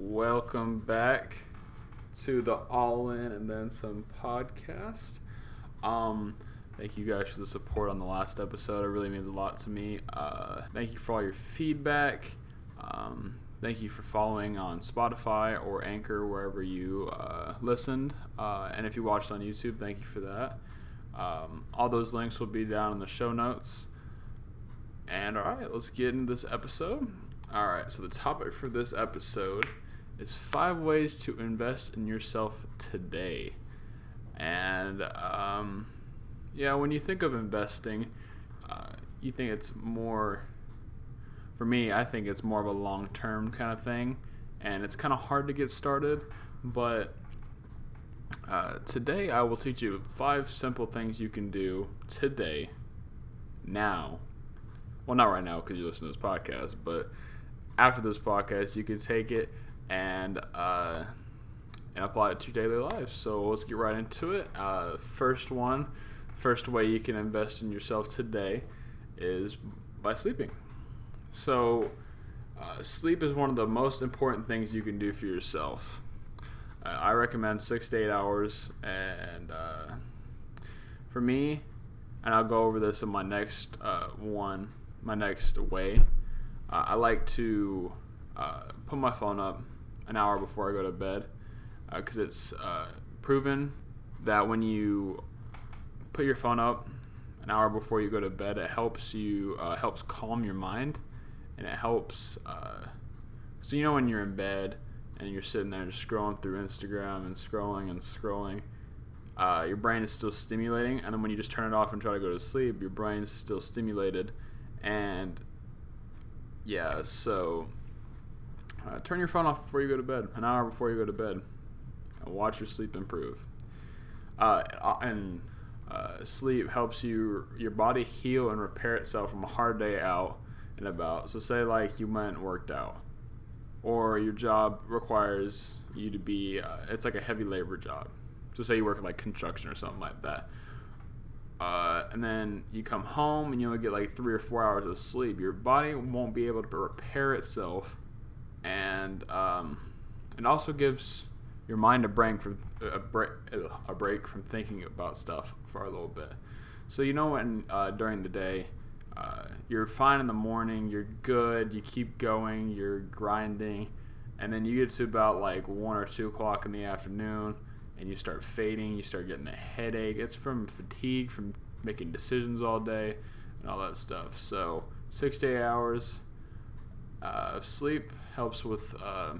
welcome back to the All In and Then Some podcast. Um, thank you guys for the support on the last episode. It really means a lot to me. Uh, thank you for all your feedback. Um, thank you for following on Spotify or Anchor, wherever you uh, listened. Uh, and if you watched on YouTube, thank you for that. Um, all those links will be down in the show notes. And all right, let's get into this episode. All right, so the topic for this episode is five ways to invest in yourself today. And um, yeah, when you think of investing, uh, you think it's more, for me, I think it's more of a long term kind of thing. And it's kind of hard to get started. But uh, today, I will teach you five simple things you can do today, now. Well, not right now because you listen to this podcast, but after this podcast, you can take it and uh, and apply it to daily life. So let's get right into it. Uh, first one, first way you can invest in yourself today is by sleeping. So uh, sleep is one of the most important things you can do for yourself. Uh, I recommend six to eight hours, and uh, for me, and I'll go over this in my next uh, one, my next way uh, I like to put my phone up an hour before I go to bed because uh, it's uh, proven that when you put your phone up an hour before you go to bed, it helps you uh, helps calm your mind, and it helps. so you know when you're in bed and you're sitting there just scrolling through Instagram and scrolling and scrolling. Uh, your brain is still stimulating, and then when you just turn it off and try to go to sleep, your brain is still stimulated, and yeah, so uh, turn your phone off before you go to bed, an hour before you go to bed, and watch your sleep improve. Uh, and uh, sleep helps you your body heal and repair itself from a hard day out and about. So say like you went and worked out, or your job requires you to be uh, it's like a heavy labor job. So say you work at like construction or something like that uh, and then you come home and you only get like three or four hours of sleep, your body won't be able to repair itself, and um, it also gives your mind a break from a break, a break from thinking about stuff for a little bit. So you know when uh, during the day uh, you're fine in the morning, you're good, you keep going, you're grinding, and then you get to about like one or two o'clock in the afternoon and you start fading, you start getting a headache. It's from fatigue, from making decisions all day, and all that stuff. So, six to eight hours uh, sleep helps with uh,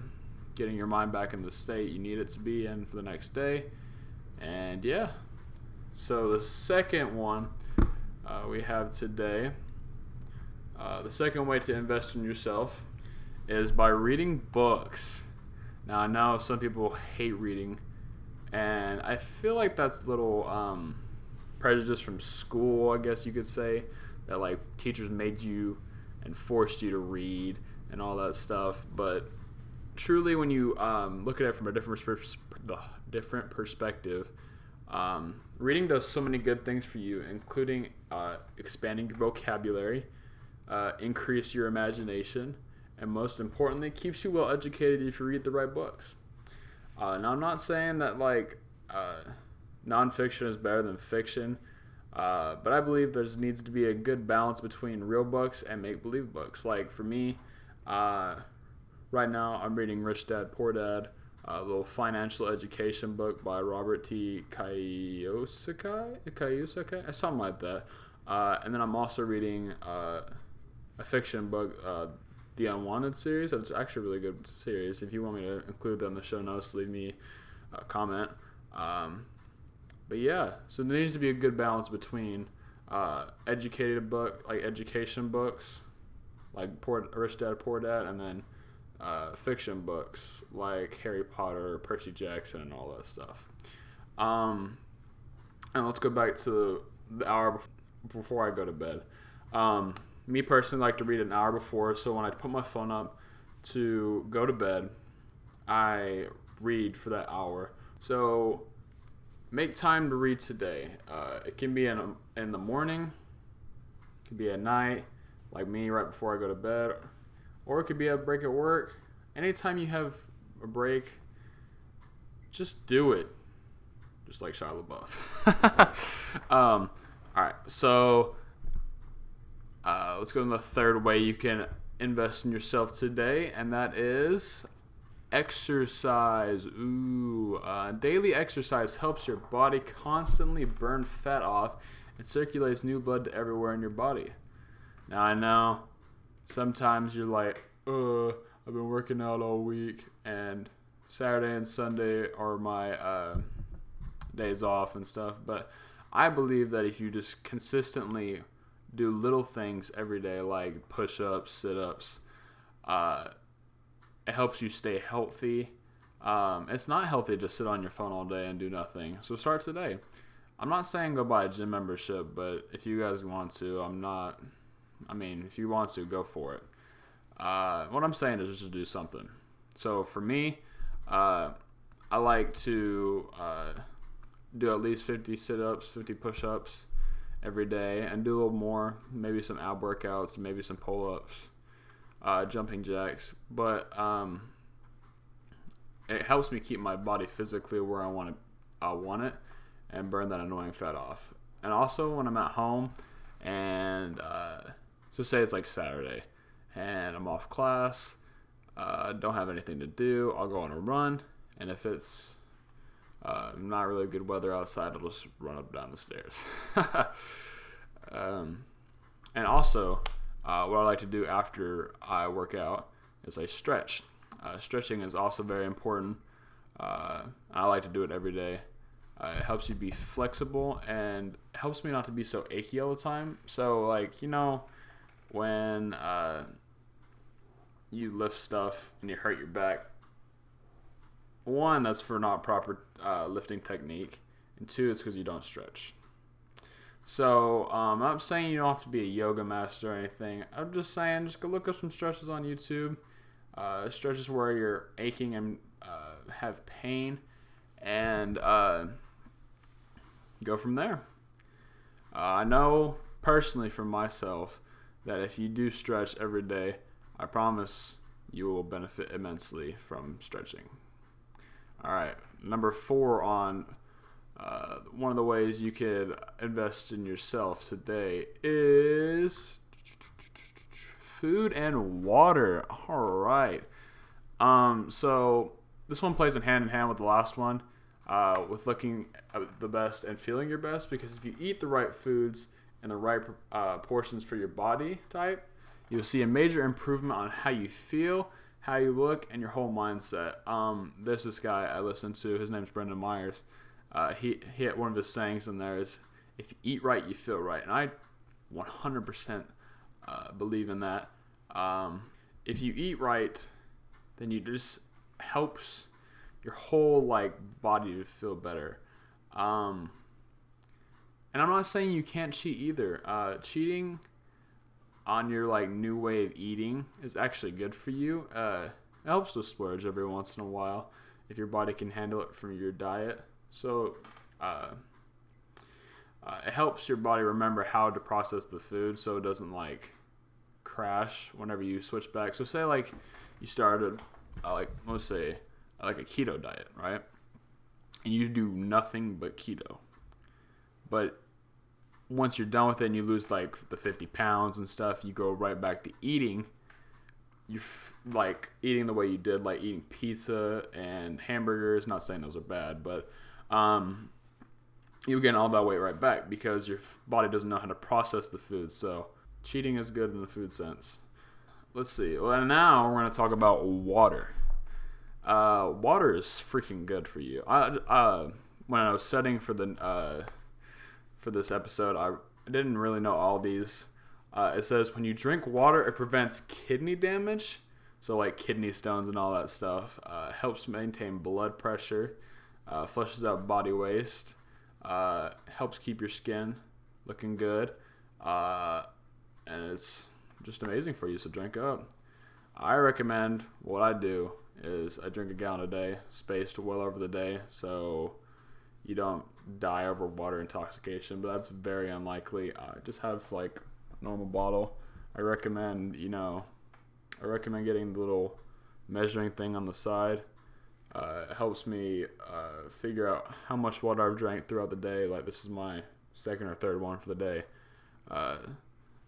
getting your mind back in the state you need it to be in for the next day. And yeah, so the second one uh, we have today, uh, the second way to invest in yourself is by reading books. Now, I know some people hate reading and I feel like that's little um, prejudice from school, I guess you could say, that like teachers made you and forced you to read and all that stuff. But truly, when you um, look at it from a different different perspective, um, reading does so many good things for you, including uh, expanding your vocabulary, uh, increase your imagination, and most importantly, keeps you well educated if you read the right books. Uh, now, I'm not saying that like uh, nonfiction is better than fiction, uh, but I believe there needs to be a good balance between real books and make believe books. Like for me, uh, right now I'm reading Rich Dad Poor Dad, a little financial education book by Robert T. Kiyosaki, Kiyosaki, something like that. Uh, and then I'm also reading uh, a fiction book the Unwanted series. It's actually a really good series. If you want me to include them in the show notes, leave me a comment. Um, but yeah, so there needs to be a good balance between uh, educated book, like education books, like Poor, Rich Dad Poor Dad, and then uh, fiction books like Harry Potter, Percy Jackson, and all that stuff. Um, and let's go back to the hour before I go to bed. Um, me personally like to read an hour before, so when I put my phone up to go to bed, I read for that hour. So make time to read today. Uh, it can be in, a, in the morning, it can be at night, like me right before I go to bed, or it could be a break at work. Anytime you have a break, just do it. Just like Shia LaBeouf. um, all right, so uh, let's go to the third way you can invest in yourself today, and that is exercise. Ooh, uh, daily exercise helps your body constantly burn fat off and circulates new blood to everywhere in your body. Now I know sometimes you're like, uh, I've been working out all week, and Saturday and Sunday are my uh, days off and stuff. But I believe that if you just consistently do little things every day, like push ups, sit ups, uh, it helps you stay healthy. Um, it's not healthy to sit on your phone all day and do nothing. So start today. I'm not saying go buy a gym membership, but if you guys want to, I'm not. I mean, if you want to, go for it. Uh, what I'm saying is just to do something. So for me, uh, I like to uh, do at least 50 sit ups, 50 push ups every day, and do a little more, maybe some ab workouts, maybe some pull ups, uh, jumping jacks. But um, it helps me keep my body physically where I want it, I want it, and burn that annoying fat off. And also when I'm at home, and uh, so say it's like Saturday, and I'm off class, uh, don't have anything to do, I'll go on a run, and if it's uh, not really good weather outside, I'll just run up down the stairs. um, and also, uh, what I like to do after I work out is I stretch. Uh, stretching is also very important. Uh, I like to do it every day. Uh, it helps you be flexible and helps me not to be so achy all the time. So, like, you know, when uh, you lift stuff and you hurt your back, one, that's for not proper uh, lifting technique, and two, it's because you don't stretch. So um, I'm not saying you don't have to be a yoga master or anything. I'm just saying just go look up some stretches on YouTube. Uh, stretches where you're aching and uh, have pain, and uh, go from there. Uh, I know personally for myself that if you do stretch every day, I promise you will benefit immensely from stretching. All right, number four on one of the ways you can invest in yourself today is food and water. All right. Um, so this one plays in hand in hand with the last one, uh, with looking the best and feeling your best. Because if you eat the right foods and the right uh, portions for your body type, you'll see a major improvement on how you feel how you look, and your whole mindset. Um, there's this guy I listen to. His name's Brendan Myers. Uh, he he had one of his sayings in there is, "If you eat right, you feel right," and I 100% uh, believe in that. Um, if you eat right, then you just helps your whole like body to feel better. Um, and I'm not saying you can't cheat either. Uh, cheating on your like new way of eating is actually good for you. Uh, it helps to splurge every once in a while if your body can handle it from your diet. So uh, uh, it helps your body remember how to process the food so it doesn't like crash whenever you switch back. So say like you started uh, like let's say like a keto diet, right? And you do nothing but keto. But once you're done with it and you lose like the 50 pounds and stuff, you go right back to eating. You're like eating the way you did, like eating pizza and hamburgers. Not saying those are bad, but um, you get all that weight right back because your body doesn't know how to process the food. So cheating is good in the food sense. Let's see. Well, now we're going to talk about water. Uh, water is freaking good for you. I, uh, when I was setting for the uh, for this episode. I didn't really know all these. Uh, it says when you drink water, it prevents kidney damage. So, like kidney stones and all that stuff. Uh, helps maintain blood pressure, uh, flushes out body waste, uh, helps keep your skin looking good, uh, and it's just amazing for you. So, drink up. I recommend what I do is I drink a gallon a day, spaced well over the day. So, you don't die over water intoxication, but that's very unlikely. Uh, just have like a normal bottle. I recommend, you know, I recommend getting the little measuring thing on the side. Uh, helps me uh, figure out how much water I've drank throughout the day. Like this is my second or third one for the day. Uh,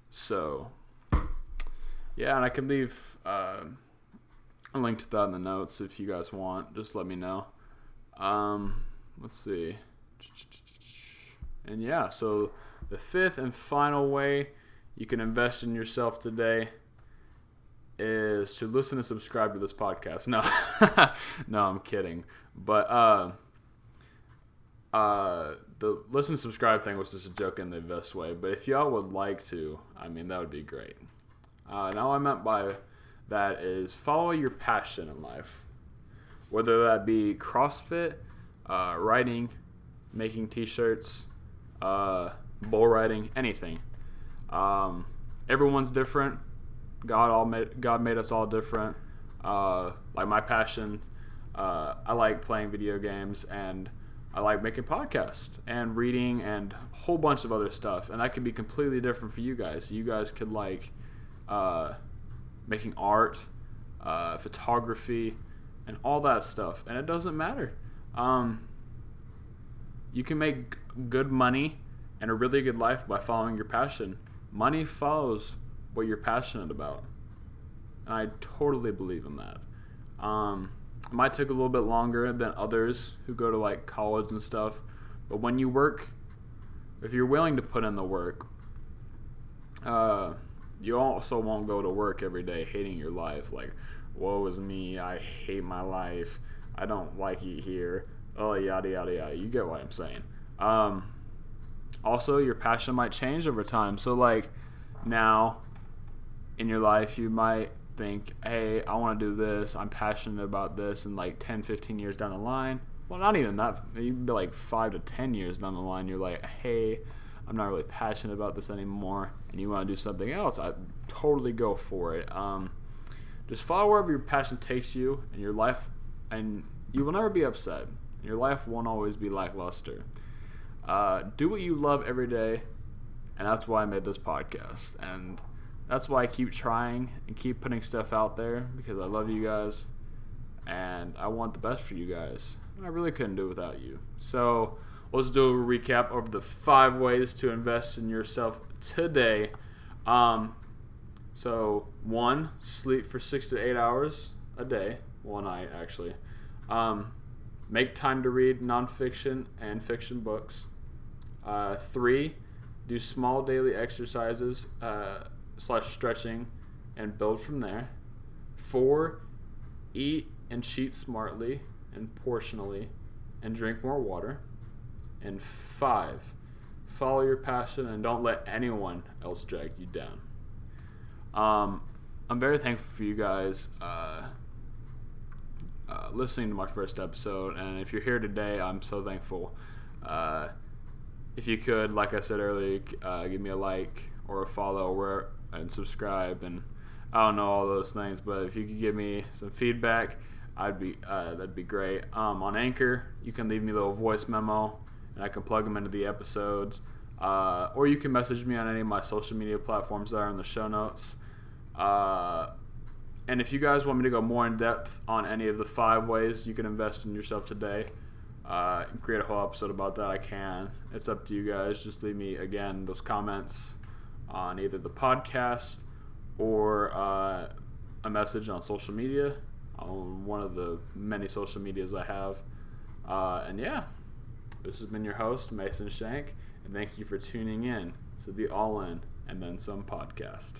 so yeah, and I can leave uh, a link to that in the notes if you guys want. Just let me know. Um, let's see. And yeah, so the fifth and final way you can invest in yourself today is to listen and subscribe to this podcast. No, no, I'm kidding. But uh, uh, the listen subscribe thing was just a joke in the best way. But if y'all would like to, I mean, that would be great. Uh, now, I meant by that is follow your passion in life, whether that be CrossFit, uh, writing, making T-shirts, uh, bull riding, anything. Um, everyone's different. God all made God made us all different. Uh, like my passion, uh, I like playing video games and I like making podcasts and reading and a whole bunch of other stuff. And that could be completely different for you guys. You guys could like uh, making art, uh, photography, and all that stuff. And it doesn't matter. Um, you can make good money and a really good life by following your passion. Money follows what you're passionate about. And I totally believe in that. Um, it might take a little bit longer than others who go to like college and stuff, but when you work, if you're willing to put in the work, uh, you also won't go to work every day hating your life. Like, woe is me, I hate my life, I don't like it here, oh, yada, yada, yada. You get what I'm saying. Um, also, your passion might change over time. So, like, now in your life, you might think, hey, I want to do this. I'm passionate about this. And like 10, 15 years down the line, well, not even that, even be like five to 10 years down the line, you're like, hey, I'm not really passionate about this anymore. And you want to do something else. I totally go for it. Um, just follow wherever your passion takes you in your life, and you will never be upset. Your life won't always be lackluster. Uh, do what you love every day, and that's why I made this podcast. And that's why I keep trying and keep putting stuff out there because I love you guys and I want the best for you guys. I really couldn't do it without you. So let's do a recap of the five ways to invest in yourself today. Um, so one, sleep for six to eight hours a day, one night actually. Um, make time to read nonfiction and fiction books. Uh, three, do small daily exercises. Uh, slash stretching and build from there. Four, eat and cheat smartly and portionally and drink more water. And five, follow your passion and don't let anyone else drag you down. Um, I'm very thankful for you guys uh, uh, listening to my first episode. And if you're here today, I'm so thankful. Uh, if you could, like I said earlier, uh, give me a like or a follow where and subscribe and I don't know all those things, but if you could give me some feedback, I'd be uh, that'd be great. Um, on Anchor, you can leave me a little voice memo, and I can plug them into the episodes. Uh, or you can message me on any of my social media platforms that are in the show notes. Uh, and if you guys want me to go more in depth on any of the five ways you can invest in yourself today, uh, create a whole episode about that, I can. It's up to you guys. Just leave me again those comments on either the podcast or uh, a message on social media on one of the many social medias I have. Uh, and yeah, this has been your host, Mason Schenk, and thank you for tuning in to the All In and Then Some podcast.